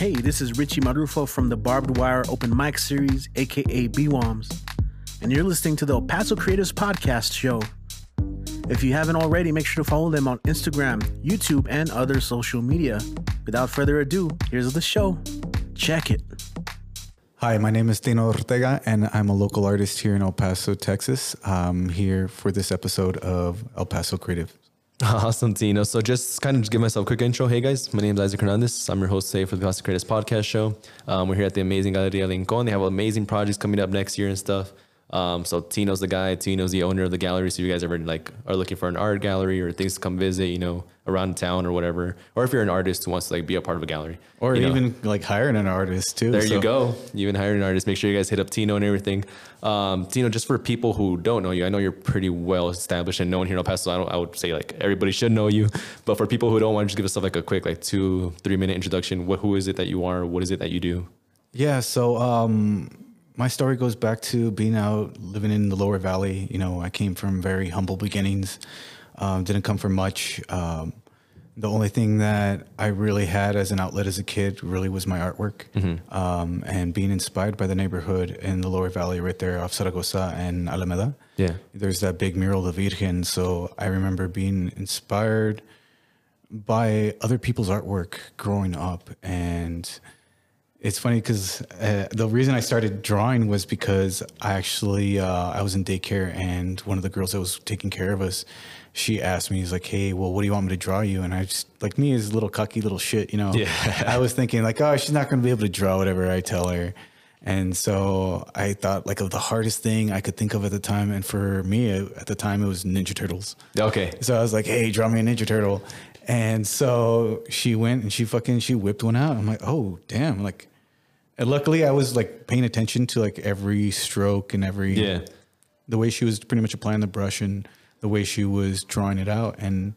Hey, this is Richie Marrufo from the Barbed Wire Open Mic Series, aka BWOMs, and you're listening to the El Paso Creators Podcast Show. If you haven't already, make sure to follow them on Instagram, YouTube, and other social media. Without further ado, here's the show. Check it. Hi, my name is Tino Ortega, and I'm a local artist here in El Paso, Texas. I'm here for this episode of El Paso Creative. Awesome, Tino. So just kind of give myself a quick intro. Hey guys, my name is Isaac Hernandez. I'm your host today for the Paso Creators Podcast Show. Um, we're here at the amazing Galeria Lincoln. They have amazing projects coming up next year and stuff. Um, so Tino's the guy. Tino's the owner of the gallery. So if you guys ever like are looking for an art gallery or things to come visit, you know, around town or whatever, or if you're an artist who wants to like be a part of a gallery, Or you know. even like hiring an artist too. There So- you go. You even hiring an artist. Make sure you guys hit up Tino and everything. Um, Tino, just for people who don't know you, I know you're pretty well established and known here in El Paso. I, don't, I would say like everybody should know you, but for people who don't want, to just give us like a quick like two, three minute introduction. What, who is it that you are? What is it that you do? Yeah, so um, my story goes back to being out living in the lower valley. You know, I came from very humble beginnings, um, didn't come from much. Um, the only thing that I really had as an outlet as a kid really was my artwork um, and being inspired by the neighborhood in the lower valley right there off Zaragoza and Alameda. Yeah. There's that big mural of Virgen. So I remember being inspired by other people's artwork growing up and it's funny because uh, the reason I started drawing was because I actually uh, I was in daycare and one of the girls that was taking care of us, she asked me, "He's like, hey, well, what do you want me to draw you?" And I just like me a little cocky little shit, you know. Yeah. I was thinking like, oh, she's not going to be able to draw whatever I tell her, and so I thought like of the hardest thing I could think of at the time, and for me at the time it was Ninja Turtles. Okay. So I was like, "Hey, draw me a Ninja Turtle," and so she went and she fucking she whipped one out. I'm like, "Oh, damn!" Like, and luckily I was like paying attention to like every stroke and every Yeah. the way she was pretty much applying the brush and the way she was drawing it out, and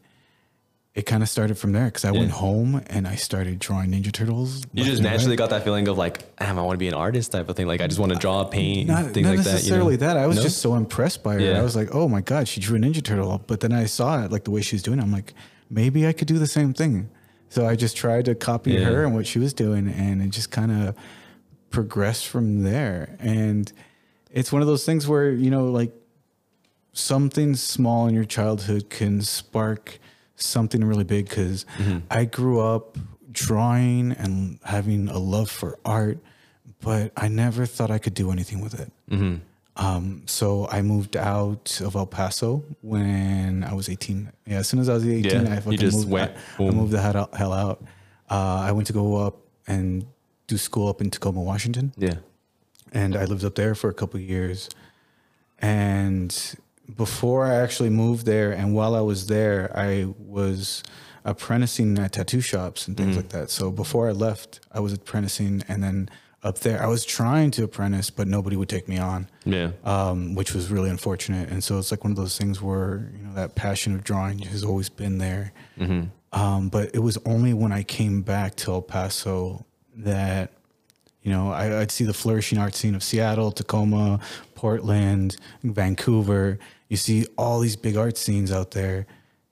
it kind of started from there because I went home and I started drawing Ninja Turtles. You just naturally right. got that feeling of like, damn, I want to be an artist type of thing. Like I just want to draw, paint, not, things not like that. necessarily You know? that. I was No? just so impressed by her. Yeah. I was like, oh my God, she drew a Ninja Turtle. But then I saw it, like the way she was doing it. I'm like, maybe I could do the same thing. So I just tried to copy Yeah. her and what she was doing. And it just kind of progressed from there. And it's one of those things where, you know, like something small in your childhood can spark something really big because I grew up drawing and having a love for art, but I never thought I could do anything with it. Um, so I moved out of El Paso when I was 18. Yeah, as soon as I was 18, Yeah, I fucking just moved, went, I, I moved the hell out. Hell out. Uh, I went to go up and do school up in Tacoma, Washington Yeah. and I lived up there for a couple of years. And before I actually moved there, and while I was there, I was apprenticing at tattoo shops and things like that. So before I left, I was apprenticing, and then up there, I was trying to apprentice, but nobody would take me on, Yeah. um, which was really unfortunate. And so it's like one of those things where you know that passion of drawing has always been there. Um, but it was only when I came back to El Paso that you know, I, I'd see the flourishing art scene of Seattle, Tacoma, Portland, Vancouver. You see all these big art scenes out there.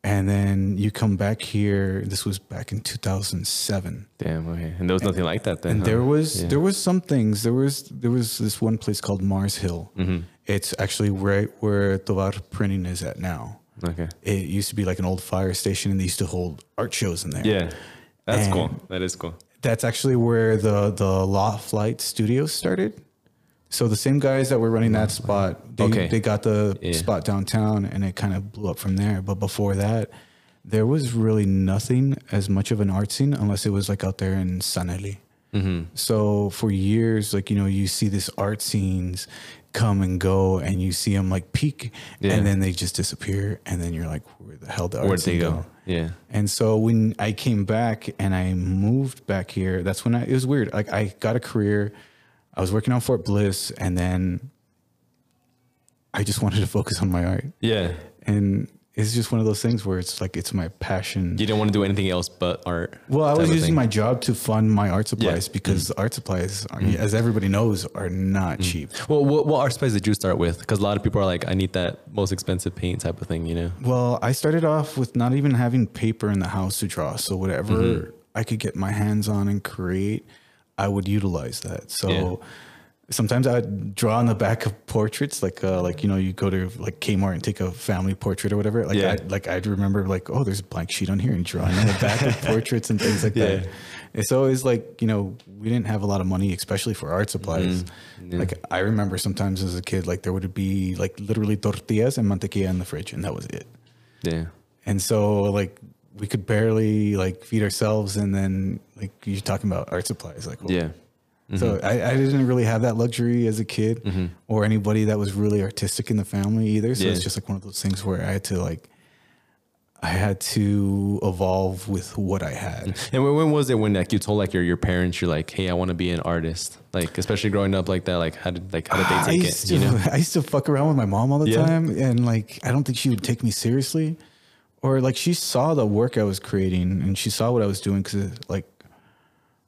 And then you come back here. This was back in 2007. Damn. Okay. And there was nothing like that then. And huh? there was Yeah. there was some things. There was there was this one place called Mars Hill. Mm-hmm. It's actually right where Tovar Printing is at now. Okay. It used to be like an old fire station, and they used to hold art shows in there. Yeah. That's And- cool. That is cool. That's actually where the the Loft Light Studios started. So the same guys that were running that spot, they, Okay. they got the Yeah. spot downtown, and it kind of blew up from there. But before that, there was really nothing as much of an art scene unless it was like out there in San Eli. Mm-hmm. So for years, like you know, you see this art scenes come and go, and you see them like peak, Yeah. and then they just disappear, and then you're like, where the hell did the art Where'd they scene go? go? Yeah. And so when I came back and I moved back here, that's when I, it was weird. Like I got a career, I was working on Fort Bliss, and then I just wanted to focus on my art. Yeah. And it's just one of those things where it's like it's my passion. You didn't want to do anything else but art. Well, I was using thing. my job to fund my art supplies Yeah. Because mm. art supplies, are, mm. as everybody knows, are not mm. cheap. Well, what, what art supplies did you start with? Because a lot of people are like, I need that most expensive paint type of thing, you know? Well, I started off with not even having paper in the house to draw. So whatever Mm-hmm. I could get my hands on and create, I would utilize that. So Yeah. Sometimes I'd draw on the back of portraits, like uh, like you know, you go to like Kmart and take a family portrait or whatever. Like Yeah. I like I'd remember like, oh, there's a blank sheet on here and drawing on the back of portraits and things like that. It's always like, you know, we didn't have a lot of money, especially for art supplies. Mm-hmm. Like I remember sometimes as a kid, like there would be like literally tortillas and mantequilla in the fridge, and that was it. Yeah. And so like we could barely like feed ourselves, and then like you're talking about art supplies, like well, Yeah. So mm-hmm. I, I didn't really have that luxury as a kid mm-hmm. or anybody that was really artistic in the family either. So Yeah. it's just like one of those things where I had to like, I had to evolve with what I had. Mm. And when, when was it when like you told like your your parents you're like, hey, I want to be an artist? Like especially growing up like that, like how did like how did they ah, take used it? to, You know? I used to fuck around with my mom all the Yeah. time, and like I don't think she would take me seriously, or like she saw the work I was creating and she saw what I was doing because like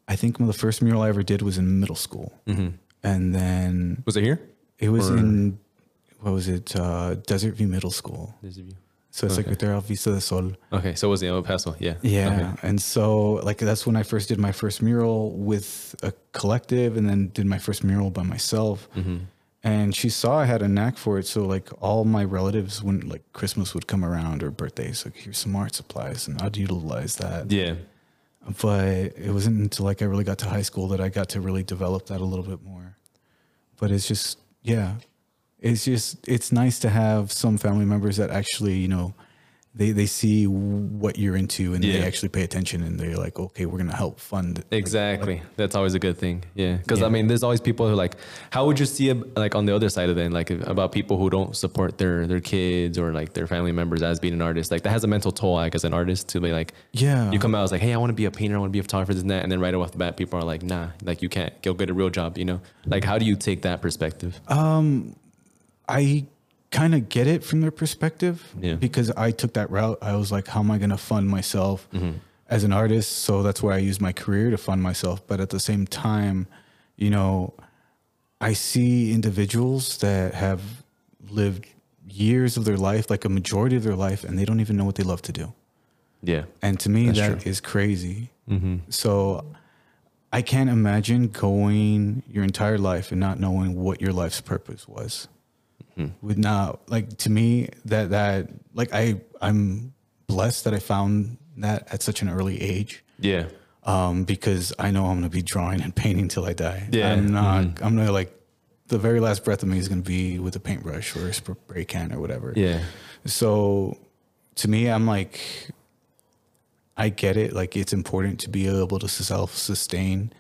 I think the first mural I ever did was in middle school, and then Was it here? it was Or- in what was it uh, Desert View Middle School. A view. So it's like right there off Vista del Sol. Okay, so it was in El Paso, yeah. Yeah. Okay. And so like that's when I first did my first mural with a collective and then did my first mural by myself. Mm-hmm. And she saw I had a knack for it. So like all my relatives when like Christmas would come around or birthdays, like here's some art supplies and I'd utilize that. Yeah. But it wasn't until like I really got to high school that I got to really develop that a little bit more. But it's just yeah. It's just it's nice to have some family members that actually, you know, they they see what you're into and they actually pay attention and they're like, okay, we're gonna help fund. Exactly. That's always a good thing. Yeah. Because I mean, there's always people who like, how would you see it like on the other side of it, like about people who don't support their their kids or like their family members as being an artist? Like that has a mental toll, like as an artist to be like, Yeah. you come out as like, hey, I want to be a painter, I want to be a photographer, this and that, and then right off the bat, people are like, nah, like you can't go get a real job, you know? Like, how do you take that perspective? Um I kind of get it from their perspective Yeah. because I took that route. I was like, how am I going to fund myself mm-hmm. as an artist? So that's why I used my career to fund myself. But at the same time, you know, I see individuals that have lived years of their life, like a majority of their life, and they don't even know what they love to do. Yeah. And to me, that true. is crazy. Mm-hmm. So I can't imagine going your entire life and not knowing what your life's purpose was. With not like to me that that like I I'm blessed that I found that at such an early age. Yeah. Um, because I know I'm gonna be drawing and painting till I die. Yeah. I'm not. I'm gonna like the very last breath of me is gonna be with a paintbrush or a spray can or whatever. Yeah. So to me, I'm like, I get it. Like it's important to be able to self sustain.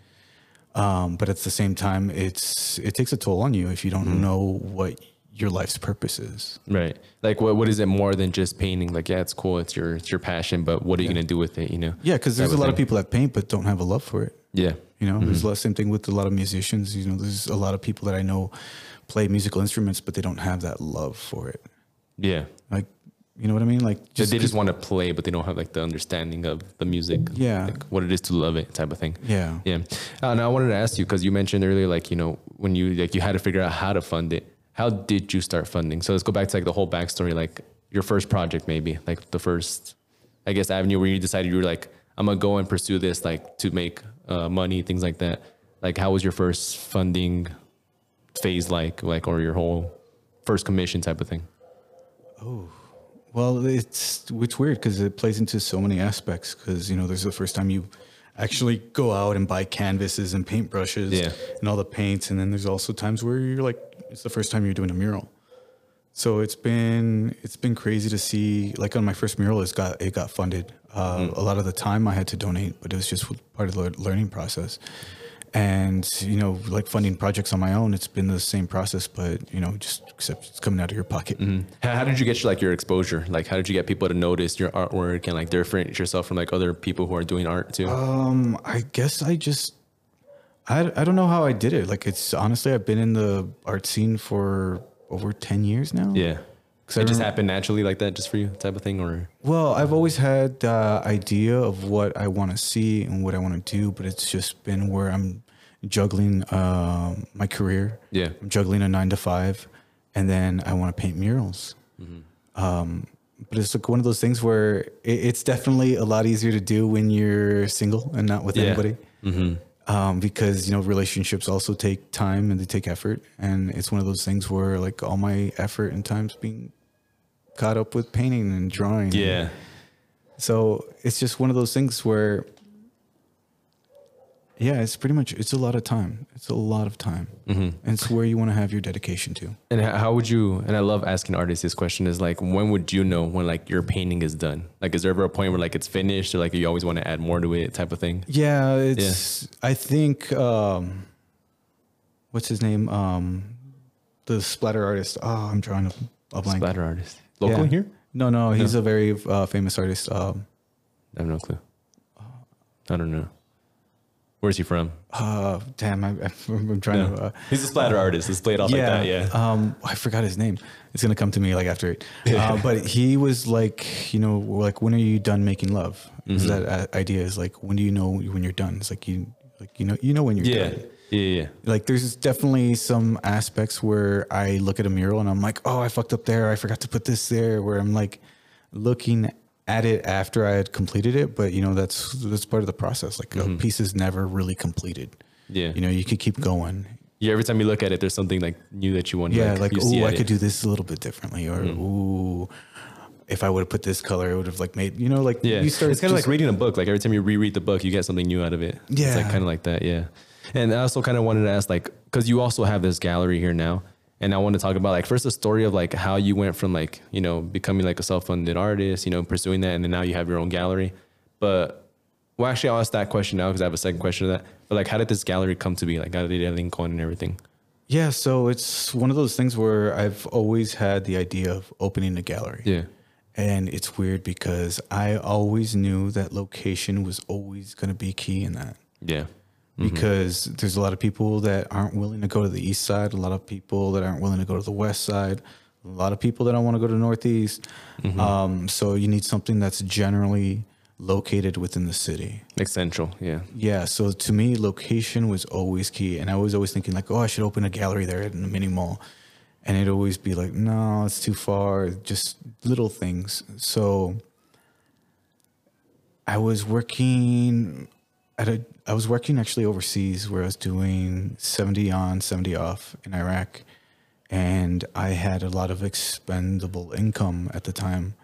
Um, but at the same time, it's it takes a toll on you if you don't know what your life's purpose is. Right. Like what what is it more than just painting? Like, yeah, it's cool, it's your it's your passion, but what are you gonna do with it, you know? Yeah, because there's a lot of people that paint but don't have a love for it. Yeah. You know, there's a lot same thing with a lot of musicians. You know, there's a lot of people that I know play musical instruments, but they don't have that love for it. Yeah. Like, you know what I mean? Like, Just, they just want to play, but they don't have like the understanding of the music. Yeah. Like what it is to love it type of thing. yeah, Yeah. Uh, and I wanted to ask you because you mentioned earlier, like you know, when you like you had to figure out how to fund it. How did you start funding? So let's go back to like the whole backstory, like your first project, maybe like the first, I guess, avenue where you decided you were like, I'm gonna go and pursue this, like to make uh, money, things like that. Like, how was your first funding phase like, like, or your whole first commission type of thing? Oh, well, it's it's weird because it plays into so many aspects. Because you know, there's the first time you actually go out and buy canvases and paintbrushes Yeah. and all the paints, and then there's also times where you're like, it's the first time you're doing a mural. So it's been it's been crazy to see. Like on my first mural, it got it got funded. Uh, A lot of the time I had to donate, but it was just part of the learning process. And you know, like funding projects on my own, it's been the same process, but you know, just except it's coming out of your pocket. How, how did you get like your exposure? Like, how did you get people to notice your artwork and like differentiate yourself from like other people who are doing art too? Um, I guess I just, I, I don't know how I did it. Like it's honestly, I've been in the art scene for over 10 years now. yeah. 'Cause I It just happened naturally like that just for you type of thing or Well, I've always had the idea of what I want to see and what I want to do, but it's just been where I'm juggling um, my career. Yeah. I'm juggling a nine to five, and then I want to paint murals. Mm-hmm. Um, but it's like one of those things where it, it's definitely a lot easier to do when you're single and not with Yeah. anybody. Um, because you know relationships also take time and they take effort, and it's one of those things where like all my effort and time's being caught up with painting and drawing. Yeah. So it's just one of those things where, yeah, it's pretty much it's a lot of time. It's a lot of time, and it's where you want to have your dedication to. And how would you? And I love asking artists this question: is like, when would you know when like your painting is done? Like, is there ever a point where like it's finished, or like you always want to add more to it, type of thing? Yeah, it's. I think. Um, what's his name? Um, the splatter artist. Oh, I'm drawing a, a blank. Splatter artist, local Yeah. here? No, no, he's a very uh, famous artist. Um, I have no clue. I don't know. Where's he from? uh, damn, I, I'm trying to. Uh, He's a splatter artist. Let's play it off like that. Yeah. Um, I forgot his name. It's gonna come to me like after it. Uh, but he was like, you know, like when are you done making love? Mm-hmm. Is that uh, idea? Is like when do you know when you're done? It's like you, like you know, you know when you're Yeah. done. Yeah. Yeah. Like there's definitely some aspects where I look at a mural and I'm like, oh, I fucked up there. I forgot to put this there. Where I'm like looking at it after I had completed it, but you know that's that's part of the process. Like a piece is never really completed. Mm-hmm. Yeah. You know, you could keep going. Yeah. Every time you look at it, there's something like new that you want. to Yeah, like, see oh, I it. could do this a little bit differently, or Mm-hmm. ooh, if I would have put this color, it would have like made you know, like Yeah, you start. it's kind of just- like reading a book. Like every time you reread the book, you get something new out of it. Yeah, it's like kind of like that. Yeah, and I also kind of wanted to ask, like, because you also have this gallery here now, and I want to talk about like first the story of like how you went from like you know becoming like a self-funded artist, you know, pursuing that, and then now you have your own gallery. But well, actually, I'll ask that question now because I have a second question to that. But like, how did this gallery come to be? Like, how did it link on and everything? yeah. So it's one of those things where I've always had the idea of opening a gallery. Yeah. and it's weird because I always knew that location was always going to be key in that. Yeah. Because there's a lot of people that aren't willing to go to the east side, a lot of people that aren't willing to go to the west side, a lot of people that don't want to go to northeast. Um, so you need something that's generally located within the city. Like central. Yeah. Yeah. So to me, location was always key, and I was always thinking like, oh, I should open a gallery there in the mini mall, and it'd always be like, no, it's too far. Just little things. So I was working at a. I was working actually overseas where I was doing seventy on, seventy off in Iraq, and I had a lot of expendable income at the time.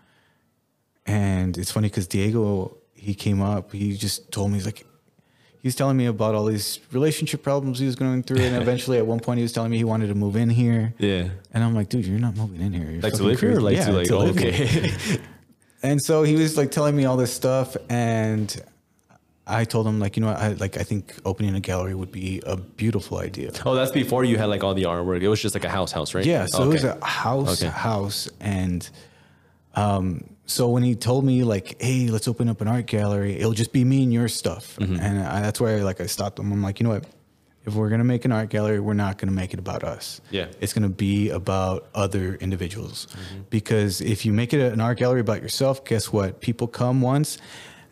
And it's funny because Diego, he came up, he just told me, he's like, he was telling me about all these relationship problems he was going through. And eventually at one point he was telling me he wanted to move in here. Yeah. And I'm like, dude, you're not moving in here. You're Like to live here, or crazy." like to like oh, live here. okay. And so he was like telling me all this stuff, and I told him like, you know, what, I like I think opening a gallery would be a beautiful idea. oh, that's before you had like all the artwork. It was just like a house, house, right? Yeah, so it was a house, Okay. house, and um, so when he told me like, "Hey, let's open up an art gallery," it'll just be me and your stuff, Mm-hmm. and I, that's why like I stopped him. I'm like, you know what? If we're gonna make an art gallery, we're not gonna make it about us. Yeah. it's gonna be about other individuals, Mm-hmm. because if you make it an art gallery about yourself, guess what? People come once,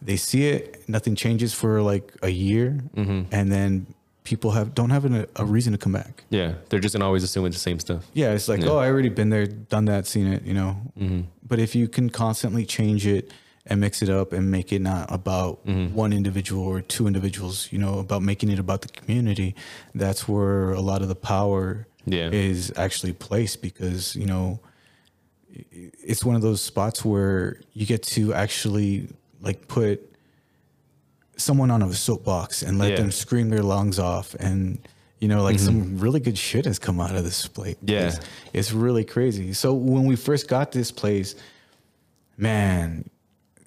they see it, nothing changes for like a year, Mm-hmm. and then people have don't have an, a reason to come back. Yeah, they're just gonna always assume it's the same stuff. Yeah, it's like, Yeah. oh, I already been there, done that, seen it, you know. Mm-hmm. But if you can constantly change it and mix it up and make it not about Mm-hmm. one individual or two individuals, you know, about making it about the community, that's where a lot of the power Yeah. is actually placed because, you know, it's one of those spots where you get to actually like put someone on a soapbox and let Yeah. them scream their lungs off and you know like some mm-hmm. really good shit has come out of this place Yeah. it's, it's really crazy so when we first got this place man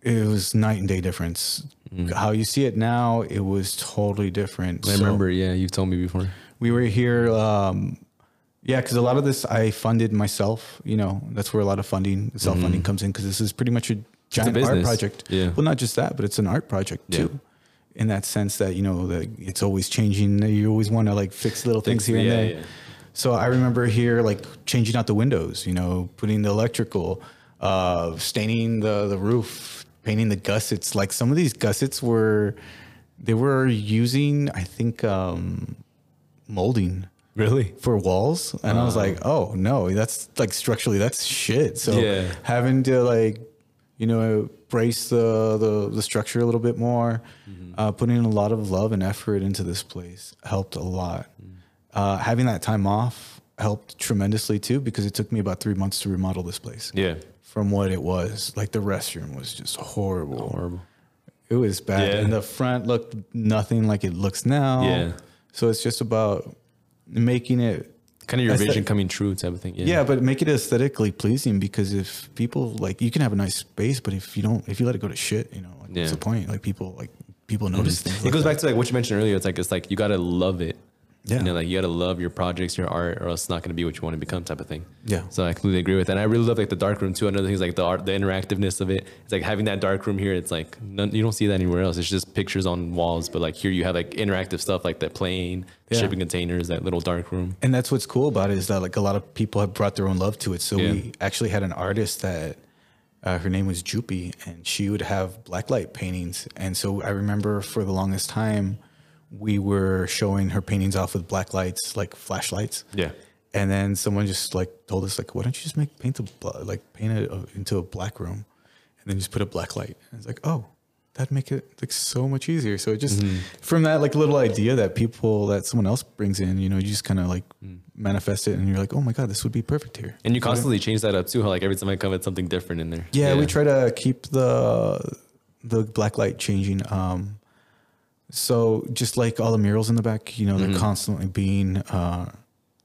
it was night and day difference mm-hmm. how you see it now it was totally different I So remember. Yeah, you've told me before. we were here um yeah because a lot of this i funded myself you know that's where a lot of funding self-funding mm-hmm. comes in because this is pretty much a giant art project Yeah. well not just that but it's an art project Yeah. too in that sense that you know that it's always changing you always want to like fix little things here and there yeah. so i remember here like changing out the windows you know putting the electrical uh staining the the roof painting the gussets like some of these gussets were they were using i think um molding Really? for walls and i was like oh no that's like structurally that's shit so Yeah. having to like you know, brace the the, the structure a little bit more. Uh, putting in a lot of love and effort into this place helped a lot. Uh, having that time off helped tremendously too because it took me about three months to remodel this place. Yeah. From what it was, like the restroom was just horrible. Horrible. It was bad, Yeah. and the front looked nothing like it looks now. Yeah. So it's just about making it Kind of your vision coming true type of thing. Yeah. yeah, but make it aesthetically pleasing because if people like, you can have a nice space, but if you don't, if you let it go to shit, you know, like, Yeah. what's the point? Like people, like people notice mm-hmm. things. It like goes that. back to like what you mentioned earlier. It's like it's like you gotta love it. Yeah. You know, like you gotta love your projects, your art, or else it's not gonna be what you want to become, type of thing. Yeah. So I completely agree with that. And I really love like the dark room too. Another thing is like the art, the interactiveness of it. It's like having that dark room here. It's like none, you don't see that anywhere else. It's just pictures on walls, but like here you have like interactive stuff like that plane, Yeah. shipping containers, that little dark room. And that's what's cool about it is that like a lot of people have brought their own love to it. So Yeah. we actually had an artist that uh, her name was Jupi, and she would have blacklight paintings. And so I remember for the longest time, we were showing her paintings off with black lights, like flashlights. Yeah. And then someone just like told us like, why don't you just make paint a like paint it uh, into a black room, and then just put a black light. And it's like, oh, that'd make it like so much easier. So it just from that like little idea that people that someone else brings in, you know, you just kind of like manifest it, and you're like, oh my god, this would be perfect here. And you constantly change that up too. How like every time I come, it's something different in there. Yeah, we try to keep the the black light changing. Um, so just like all the murals in the back, you know, they're constantly being. Uh,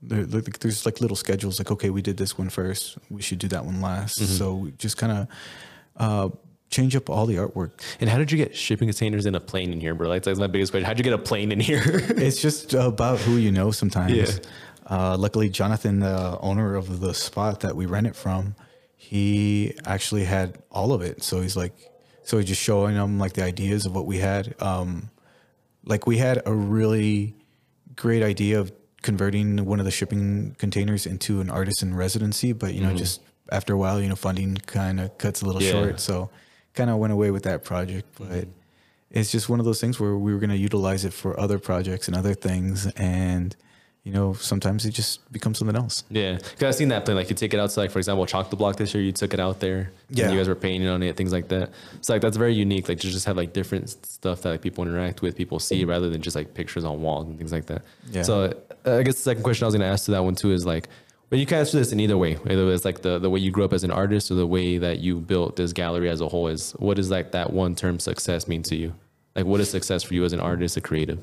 there- there- there's like little schedules, like okay, we did this one first, we should do that one last. So we just kind of uh, change up all the artwork. And how did you get shipping containers in a plane in here, bro? Like that's my biggest question. How'd you get a plane in here? it's just about who you know sometimes. Yeah. Uh, luckily, Jonathan, the owner of the spot that we rent it from, he actually had all of it. So he's like, so he's just showing them like the ideas of what we had. Um, like we had a really great idea of converting one of the shipping containers into an artisan residency, but you know, mm-hmm. just after a while, you know, funding kind of cuts a little Yeah. short. So kind of went away with that project, but mm-hmm. it's just one of those things where we were going to utilize it for other projects and other things. And, you know, sometimes it just becomes something else. Yeah, because I've seen that plane. Like you take it out to like, for example, Chalk the Block this year. You took it out there. Yeah. And you guys were painting on it, things like that. So like that's very unique. Like to just have like different stuff that like people interact with, people see, rather than just like pictures on walls and things like that. Yeah. So uh, I guess the second question I was gonna ask to that one too is like, but you can answer this in either way. Either it's like the the way you grew up as an artist or the way that you built this gallery as a whole. Is what does like that one term success mean to you? Like what is success for you as an artist, a creative?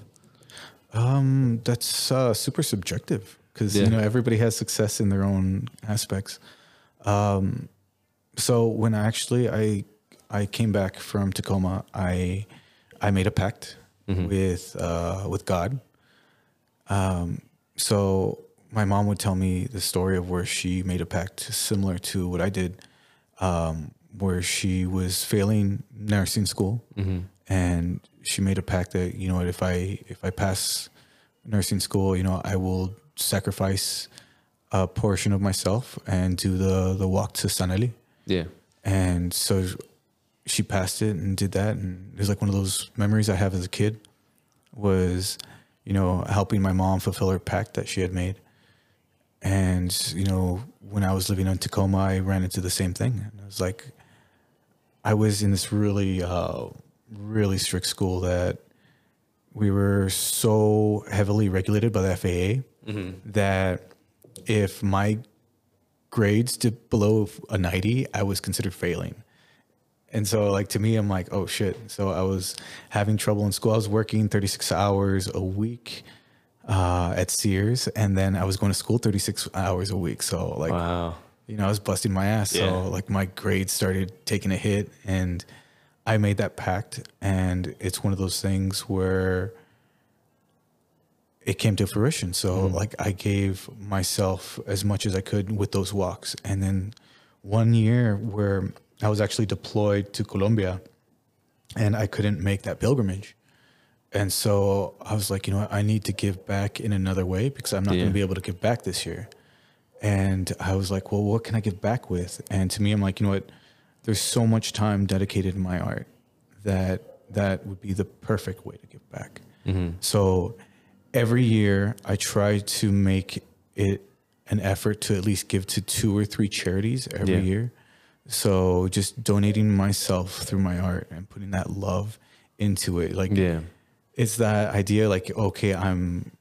Um, that's uh, super subjective because Yeah. you know everybody has success in their own aspects. Um, so when I actually I I came back from Tacoma, I I made a pact with uh, with God. Um, so my mom would tell me the story of where she made a pact similar to what I did, um, where she was failing nursing school, and she made a pact that you know if I if I pass nursing school, you know I will sacrifice a portion of myself and do the the walk to San Eli. Yeah. And so she passed it and did that. And it was like one of those memories I have as a kid was, you know, helping my mom fulfill her pact that she had made. And, you know, when I was living in Tacoma, I ran into the same thing. And it was like, I was in this really, uh, really strict school that we were so heavily regulated by the FAA that if my grades dipped below a 90, I was considered failing. And so, like, to me, I'm like, oh shit. So I was having trouble in school. I was working 36 hours a week uh, at Sears, and then I was going to school 36 hours a week. So, like, Wow. you know, I was busting my ass. Yeah. So, like, my grades started taking a hit, and I made that pact. And it's one of those things where it came to fruition. So, mm-hmm. like, I gave myself as much as I could with those walks. And then one year where I was actually deployed to Colombia and I couldn't make that pilgrimage. And so I was like, you know what? I need to give back in another way because I'm not Yeah. going to be able to give back this year. And I was like, well, what can I give back with? And to me, I'm like, you know what? There's so much time dedicated in my art that that would be the perfect way to give back. Mm-hmm. So every year I try to make it an effort to at least give to two or three charities every Yeah. year. So just donating myself through my art and putting that love into it, like Yeah. it's that idea, like okay, I'm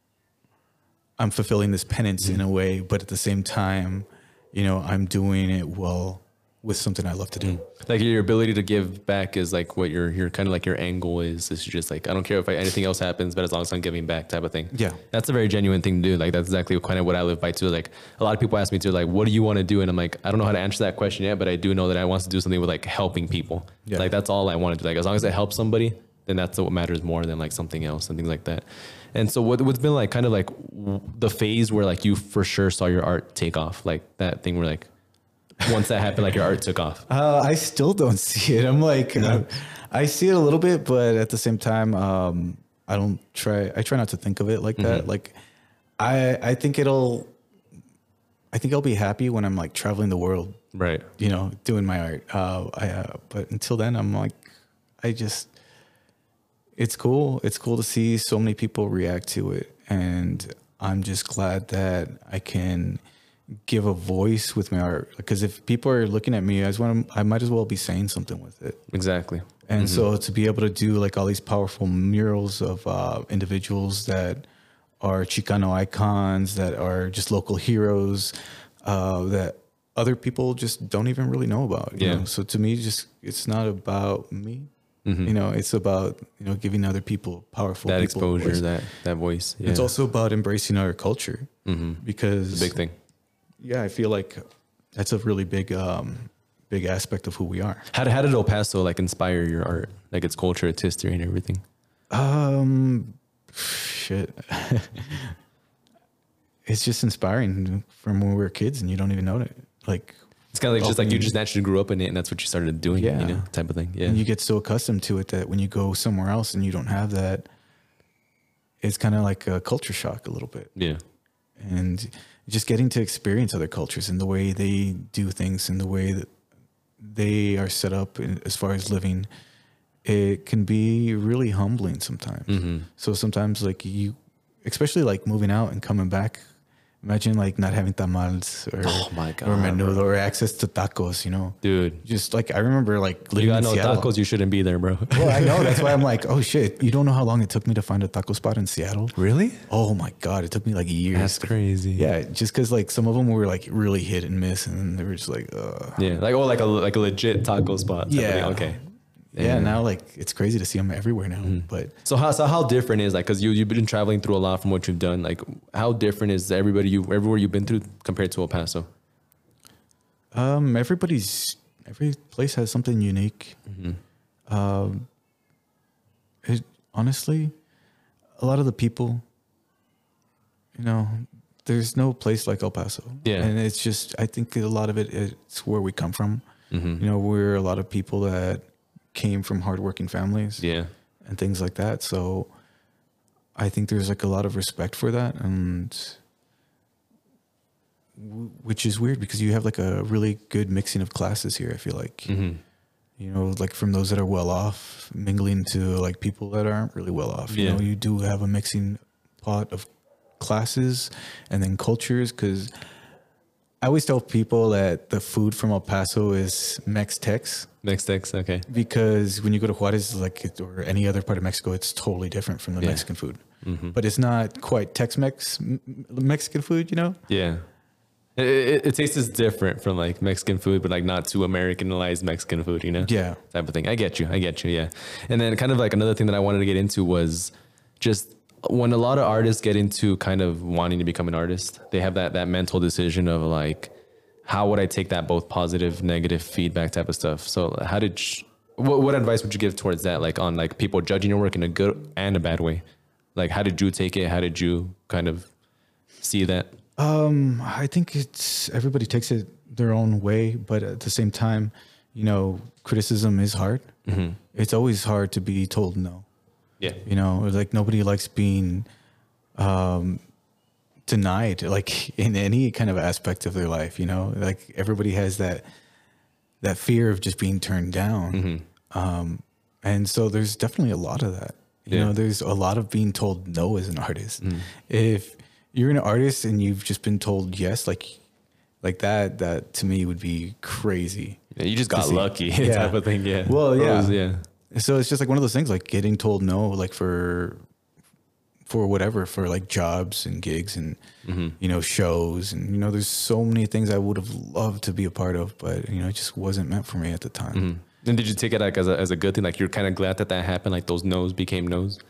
I'm fulfilling this penance in mm-hmm. a way, but at the same time, you know, I'm doing it well with something I love to do. Mm. Like your ability to give back is like what your your kind of like your angle is. It's just like I don't care if I, anything else happens, but as long as I'm giving back, type of thing. Yeah. that's a very genuine thing to do. Like that's exactly kind of what I live by too. Like a lot of people ask me too, like, what do you want to do? And I'm like, I don't know how to answer that question yet, but I do know that I want to do something with like helping people. Yeah. Like that's all I want to do. Like as long as it helps somebody, then that's what matters more than like something else and things like that. And so what what's been like kind of like the phase where like you for sure saw your art take off, like that thing where like once that happened, like your art took off. Uh, I still don't see it. I'm like, uh, I see it a little bit, but at the same time, um, I don't try. I try not to think of it like that. Like, I I think it'll. I think I'll be happy when I'm like traveling the world, Right. you know, doing my art. Uh, I uh, but until then, I'm like, I just. It's cool. It's cool to see so many people react to it, and I'm just glad that I can give a voice with my art. Because if people are looking at me, I just want to, I might as well be saying something with it. Exactly. And so to be able to do like all these powerful murals of uh, individuals that are Chicano icons, that are just local heroes, uh, that other people just don't even really know about. you Yeah. know? So to me, just it's not about me. You know, it's about you know giving other people powerful That people exposure, voice. that that voice. Yeah. It's also about embracing our culture because a big thing. Yeah, I feel like that's a really big, um, big aspect of who we are. How did, how did El Paso like inspire your art, like its culture, its history, and everything? Um, shit. it's just inspiring from when we were kids and you don't even know it. Like, It's kind of like just like you just naturally grew up in it, and that's what you started doing. Yeah. you know, type of thing. Yeah, and you get so accustomed to it that when you go somewhere else and you don't have that, it's kind of like a culture shock a little bit. yeah, and just getting to experience other cultures and the way they do things and the way that they are set up in, as far as living it can be really humbling sometimes Mm-hmm. so sometimes like you especially like moving out and coming back imagine like not having tamales or, Oh my or God, menudo or access to tacos you know dude. just like i remember like You got no Seattle. tacos, you shouldn't be there, bro. well i know that's why i'm like oh shit you don't know how long it took me to find a taco spot in seattle really? oh my god it took me like years That's crazy. yeah, just because like some of them were like really hit and miss, and they were just like, uh, yeah, like oh, like a like a legit taco spot. Yeah. okay. Yeah. Now like it's crazy to see them everywhere now. Mm-hmm. But So how so how different is like because you you've been traveling through a lot from what you've done. Like how different is everybody you everywhere you've been through compared to El Paso? um, everybody's every place has something unique. Mm-hmm. Um, it honestly, a lot of the people, you know, there's no place like El Paso. Yeah. and it's just I think a lot of it it's where we come from. Mm-hmm. You know, we're a lot of people that came from hardworking families. Yeah, and things like that. So I think there's like a lot of respect for that, and which is weird because you have like a really good mixing of classes here. I feel like mm-hmm. you know, like from those that are well off, mingling to like people that aren't really well off. You Yeah. know, you do have a mixing pot of classes and then cultures because. I always tell people that the food from El Paso is Mex-Tex next text. Okay, because when you go to Juarez, like or any other part of Mexico, it's totally different from the Yeah. Mexican food. Mm-hmm. But it's not quite Tex-Mex m- Mexican food, you know? yeah. It, it, it tastes different from like Mexican food, but like not too Americanized Mexican food, you know? Yeah. type of thing. I get you. I get you. Yeah. And then kind of like another thing that I wanted to get into was just when a lot of artists get into kind of wanting to become an artist, they have that that mental decision of like, how would I take that both positive, negative feedback type of stuff. So how did sh- what what advice would you give towards that? Like on like people judging your work in a good and a bad way. Like how did you take it? How did you kind of see that? Um, I think it's everybody takes it their own way, but at the same time, you know, criticism is hard. Mm-hmm. It's always hard to be told no. Yeah. You know, like nobody likes being um, denied, like in any kind of aspect of their life. You know, like everybody has that that fear of just being turned down, Mm-hmm. um, and so there's definitely a lot of that. You Yeah. know, there's a lot of being told no as an artist. Mm. If you're an artist and you've just been told yes, like like that, that to me would be crazy. Yeah, you just got lucky Yeah. type of thing. Yeah. Well, yeah. Those- yeah. So it's just like one of those things, like getting told no, like for for whatever, for like jobs and gigs and Mm-hmm. you know shows and you know, there's so many things I would have loved to be a part of, but you know, it just wasn't meant for me at the time. Mm-hmm. And did you take it like as a, as a good thing? Like you're kind of glad that that happened. Like those no's became no's.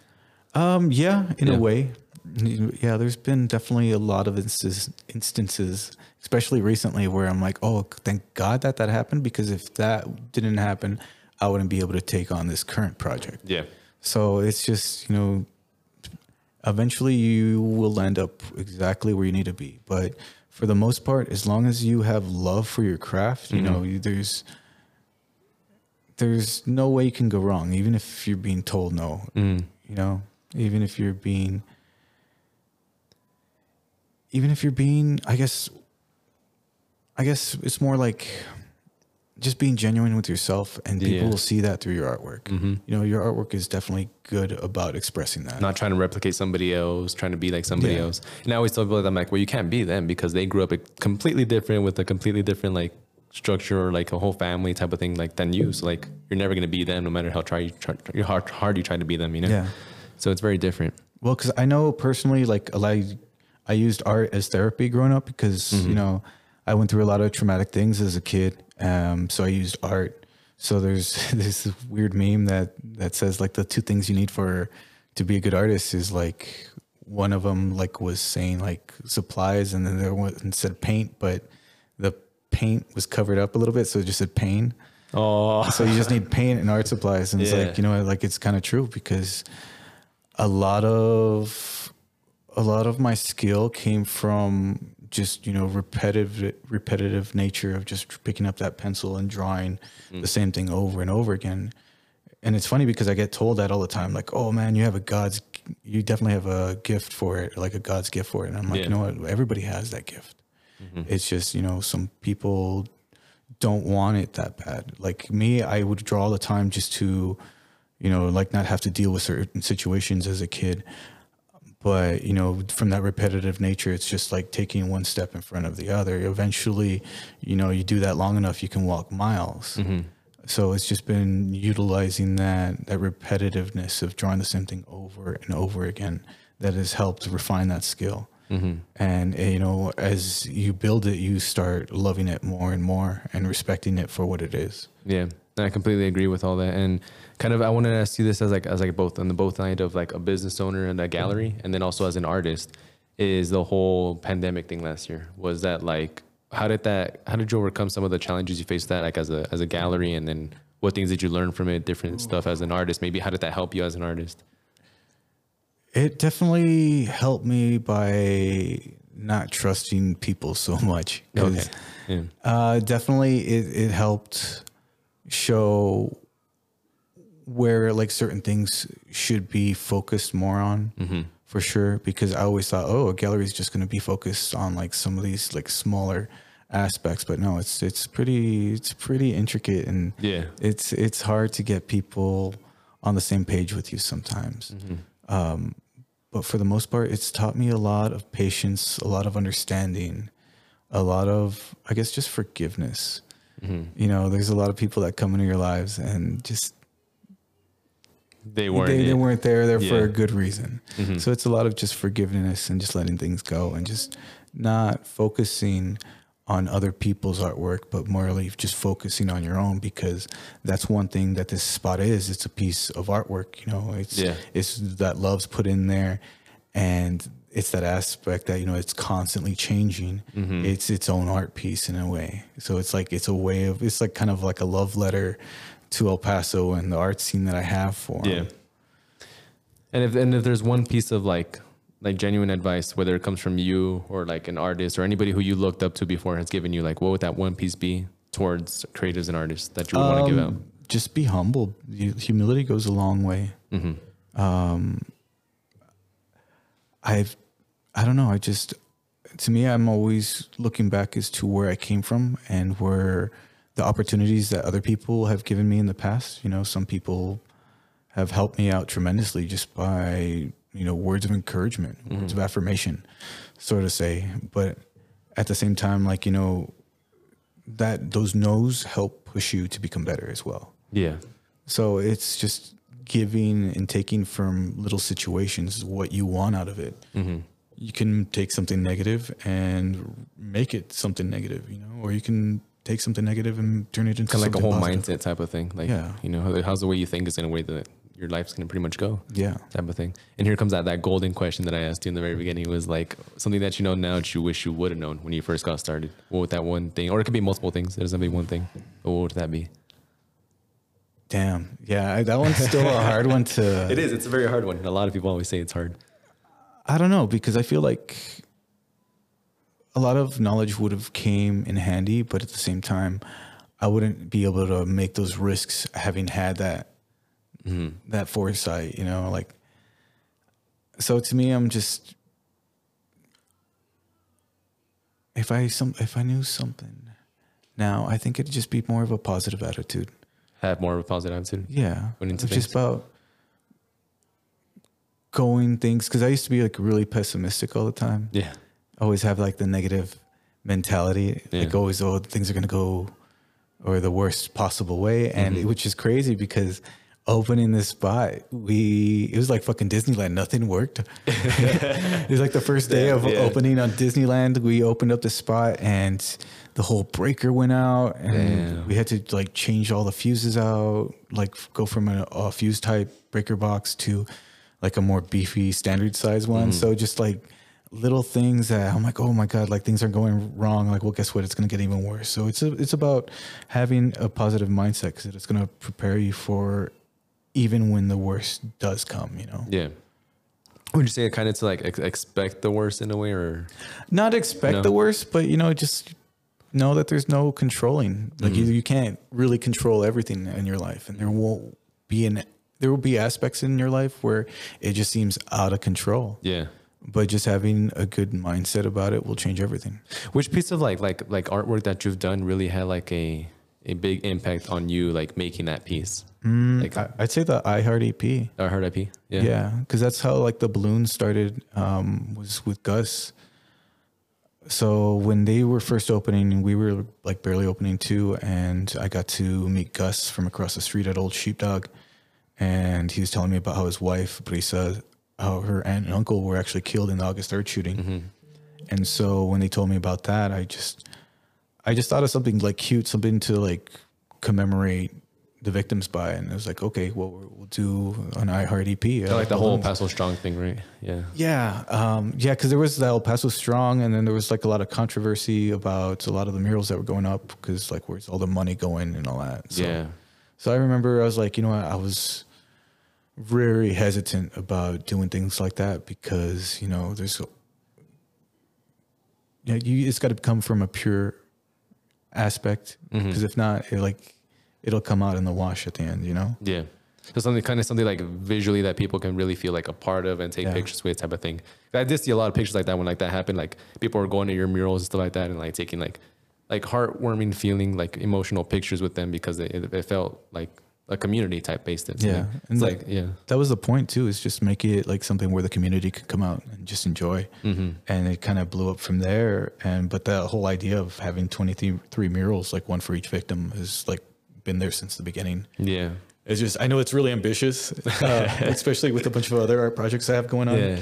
Um, yeah, in Yeah. a way. Yeah, there's been definitely a lot of instances, instances, especially recently, where I'm like, oh, thank God that that happened because if that didn't happen, I wouldn't be able to take on this current project. Yeah. So it's just, you know, eventually you will end up exactly where you need to be. But for the most part, as long as you have love for your craft, you know, you, there's there's no way you can go wrong, even if you're being told no. Mm. You know, even if you're being even if you're being, I guess I guess it's more like just being genuine with yourself and people Yeah. will see that through your artwork. Mhm. You know, your artwork is definitely good about expressing that. Not trying to replicate somebody else, trying to be like somebody Yeah. else. And I always tell people that I'm like, well, you can't be them because they grew up completely different with a completely different like structure or like a whole family type of thing like than you. So like you're never gonna be them no matter how try you try how hard, hard you try to be them. You know. Yeah. So it's very different. Well, because I know personally, like a lot, I used art as therapy growing up because you know I went through a lot of traumatic things as a kid. Um, so I used art. So there's this weird meme that that says like the two things you need for to be a good artist is like one of them like was saying like supplies, and then there one said paint, but the paint was covered up a little bit, so it just said pain. Oh, So you just need paint and art supplies, and it's like you know, like it's kind of true because a lot of a lot of my skill came from just you know repetitive repetitive nature of just picking up that pencil and drawing mm. the same thing over and over again. And it's funny because I get told that all the time, like, "Oh man, you have a God's, you definitely have a gift for it, like a God's gift for it." And I'm like, Yeah. you know what? Everybody has that gift. Mm-hmm. It's just you know some people don't want it that bad. Like me, I would draw all the time just to, you know, like not have to deal with certain situations as a kid. But, you know, from that repetitive nature, it's just like taking one step in front of the other. Eventually, you know, you do that long enough, you can walk miles. So it's just been utilizing that that repetitiveness of drawing the same thing over and over again that has helped refine that skill. And uh, you know, as you build it, you start loving it more and more and respecting it for what it is. Yeah, I completely agree with all that. And kind of, I wanted to ask you this as like as like both on the both side of like a business owner and a gallery, and then also as an artist, is the whole pandemic thing last year. Was that like how did that how did you overcome some of the challenges you faced that like as a as a gallery, and then what things did you learn from it? Different stuff as an artist. Maybe how did that help you as an artist? It definitely helped me by not trusting people so much. Okay. Yeah. Uh, definitely, it, it helped show where like certain things should be focused more on for sure. Because I always thought, oh, a gallery is just going to be focused on like some of these like smaller aspects, but no, it's it's pretty it's pretty intricate and Yeah. it's it's hard to get people on the same page with you sometimes. Um, but for the most part, it's taught me a lot of patience, a lot of understanding, a lot of, I guess, just forgiveness. Mm-hmm. You know, there's a lot of people that come into your lives and just They weren't. they, they weren't there there for a good reason. Mm-hmm. So it's a lot of just forgiveness and just letting things go and just not focusing on other people's artwork, but morely just focusing on your own because that's one thing that this spot is. It's a piece of artwork, you know. It's Yeah. it's that love's put in there and it's that aspect that, you know, it's constantly changing. It's its own art piece in a way. So it's like it's a way of it's like kind of like a love letter to El Paso and the art scene that I have for Yeah. And if and if there's one piece of like like genuine advice, whether it comes from you or like an artist or anybody who you looked up to before has given you, like what would that one piece be towards creatives and artists that you would want to give out? Um, Just be humble. Humility goes a long way. Mm-hmm. Um, I've, I don't know. I just, to me, I'm always looking back as to where I came from and where the opportunities that other people have given me in the past. You know, some people have helped me out tremendously just by you know words of encouragement, words of affirmation, so to say. But at the same time, like you know, that those no's help push you to become better as well. Yeah. So it's just giving and taking from little situations what you want out of it. Mm-hmm. You can take something negative and make it something negative, you know, or you can take something negative and turn it into Kind of like a whole positive. mindset type of thing. Like, Yeah. you know, how's the way you think is going to way that your life's going to pretty much go. Yeah. type of thing. And here comes that that golden question that I asked you in the very beginning was like something that you know now that you wish you would have known when you first got started. What would that one thing, or it could be multiple things. It doesn't have to be one thing. But what would that be? Damn. Yeah. I- That one's still a hard one to. It is. It's a very hard one. A lot of people always say it's hard. I don't know because I feel like a lot of knowledge would have came in handy, but at the same time, I wouldn't be able to make those risks having had that mm-hmm. that foresight. You know, like so to me, I'm just if I some if I knew something now, I think it'd just be more of a positive attitude. Have more of a positive attitude. Yeah, Going into it's just about going things because I used to be like really pessimistic all the time. Yeah. Always have like the negative mentality, Yeah. like always, oh, things are gonna go or the worst possible way, and Mm-hmm. which is crazy because opening this spot, we it was like fucking Disneyland. Nothing worked. it was like the first day of Yeah. opening on Disneyland. We opened up the spot and the whole breaker went out, and Damn. we had to like change all the fuses out, like go from a, a fuse type breaker box to like a more beefy standard size one. Mm-hmm. So just like little things that I'm like, oh my god, like things are going wrong. Like, well, guess what? It's gonna get even worse. So it's a, it's about having a positive mindset because it's gonna prepare you for even when the worst does come. You know, Yeah. Would you say it kind of to like ex- expect the worst in a way, or not expect No. the worst, but you know, just know that there's no controlling. Like Mm-hmm. you, you can't really control everything in your life, and there won't be an there will be aspects in your life where it just seems out of control. yeah? But just having a good mindset about it will change everything. Which piece of like like like artwork that you've done really had like a a big impact on you, like making that piece? like I, I'd say the iHeart EP. I heard IP. Yeah. Yeah, because that's how like the balloon started. Um, was with Gus. So when they were first opening, we were like barely opening too, and I got to meet Gus from across the street at Old Sheepdog, and he was telling me about how his wife Brisa, how her aunt and uncle were actually killed in the August third shooting, and so when they told me about that, I just, I just thought of something like cute, something to like commemorate the victims by, and it was like, okay, well we'll do an iHeart EP. Kinda like the uh, whole balloons. Paso Strong thing, right? Yeah. Yeah, um, yeah, because there was the El Paso Strong, and then there was like a lot of controversy about a lot of the murals that were going up because like where's all the money going and all that. So, Yeah. So I remember I was like, you know what, I was very hesitant about doing things like that because you know there's, yeah, you it's got to come from a pure aspect mm-hmm. because if not, it like it'll come out in the wash at the end, you know. Yeah. So something kind of something like visually that people can really feel like a part of and take Yeah. pictures with type of thing. I did see a lot of pictures like that when like that happened. Like people were going to your murals and stuff like that and like taking like like heartwarming feeling like emotional pictures with them because it, it, it felt like a community type based. Yeah, It's and like like- yeah. that was the point too is just make it like something where the community could come out and just enjoy and it kind of blew up from there and but the whole idea of having 23 three murals like one for each victim has like been there since the beginning Yeah. it's just i know it's really ambitious uh, especially with a bunch of other art projects i have going on Yeah.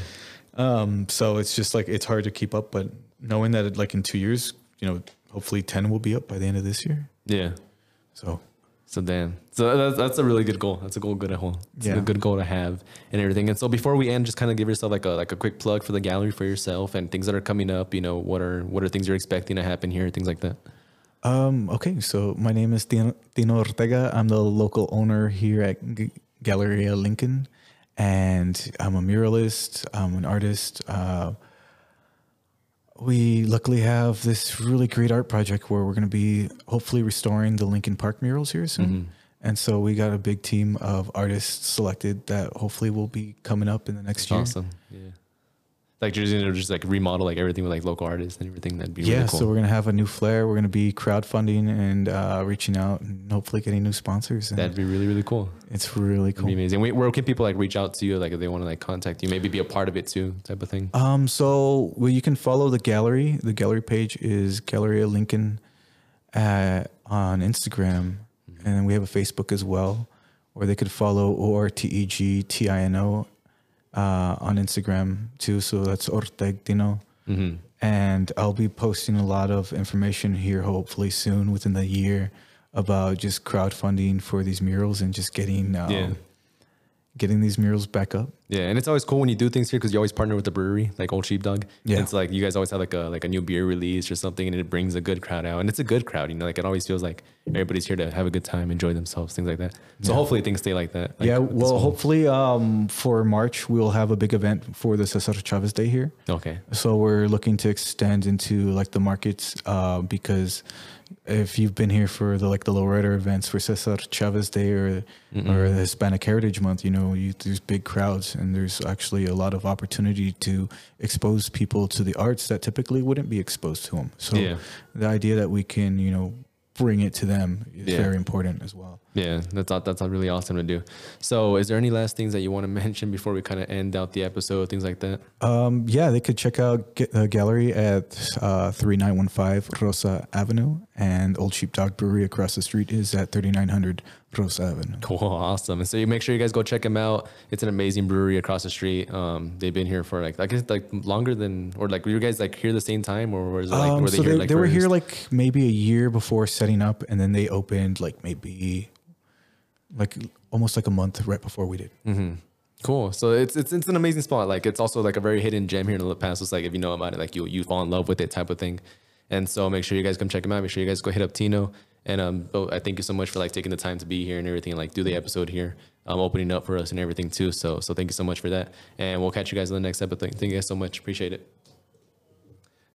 um, so it's just like it's hard to keep up but knowing that like in two years you know hopefully 10 will be up by the end of this year Yeah. so So damn. So that's, that's a really good goal. That's a goal good at home. It's Yeah. a good goal to have and everything. And so before we end, just kind of give yourself like a like a quick plug for the gallery for yourself and things that are coming up. You know, what are what are things you're expecting to happen here, things like that. Um, okay, so my name is Tino, Tino Ortega. I'm the local owner here at G- Galeria Lincoln, and I'm a muralist. I'm an artist. Uh, we luckily have this really great art project where we're going to be hopefully restoring the Lincoln Park murals here soon. Mm-hmm. And so we got a big team of artists selected that hopefully will be coming up in the next year. Awesome. Yeah. Like just, you know, just like remodel like everything with like local artists and everything. That'd be Yeah, really cool. so we're gonna have a new flair. We're gonna be crowdfunding and uh, reaching out and hopefully getting new sponsors. And That'd be really really cool. it's really cool. be amazing. Where can people like reach out to you? Like if they want to like contact you, maybe be a part of it too, type of thing. Um, so well, you can follow the gallery. The gallery page is Galeria Lincoln, uh, on Instagram, and we have a Facebook as well, or they could follow O R T E G T I N O uh, on Instagram too. So that's Ortegtino. Mm-hmm. And I'll be posting a lot of information here, hopefully soon within the year, about just crowdfunding for these murals and just getting um, Yeah. Getting these murals back up. Yeah, and it's always cool when you do things here because you always partner with the brewery, like Old Sheepdog. Yeah. And it's like you guys always have like a like a new beer release or something, and it brings a good crowd out, and it's a good crowd. You know, like it always feels like everybody's here to have a good time, enjoy themselves, things like that. So Yeah. hopefully things stay like that. like, yeah, well, hopefully um, for March we'll have a big event for the Cesar Chavez Day here. Okay. So we're looking to extend into like the markets uh, because if you've been here for the like the lowrider events for Cesar Chavez Day or or the Hispanic Heritage Month, you know, you, there's big crowds and there's actually a lot of opportunity to expose people to the arts that typically wouldn't be exposed to them. So Yeah. the idea that we can, you know, bring it to them is Yeah. very important as well. Yeah, that's that's really awesome to do. So, is there any last things that you want to mention before we kind of end out the episode, things like that? Um, yeah, they could check out the gallery at uh, 3915 Rosa Avenue, and Old Sheepdog Brewery across the street is at 3900 Rosa Avenue. Cool, awesome. And so you make sure you guys go check them out. It's an amazing brewery across the street. Um, they've been here for like I guess like longer than or like were you guys like here the same time or was it like Um, were they so here they, like they were here like maybe a year before setting up, and then they opened like maybe like almost like a month right before we did. Mm-hmm. Cool. So it's it's it's an amazing spot. Like it's also like a very hidden gem here in the Paso. It's like if you know about it, like you you fall in love with it type of thing. And so make sure you guys come check him out. Make sure you guys go hit up Tino. And um, oh, I thank you so much for like taking the time to be here and everything, like do the episode here, um, opening up for us and everything too. So so thank you so much for that. And we'll catch you guys in the next episode. Thank you guys so much. Appreciate it.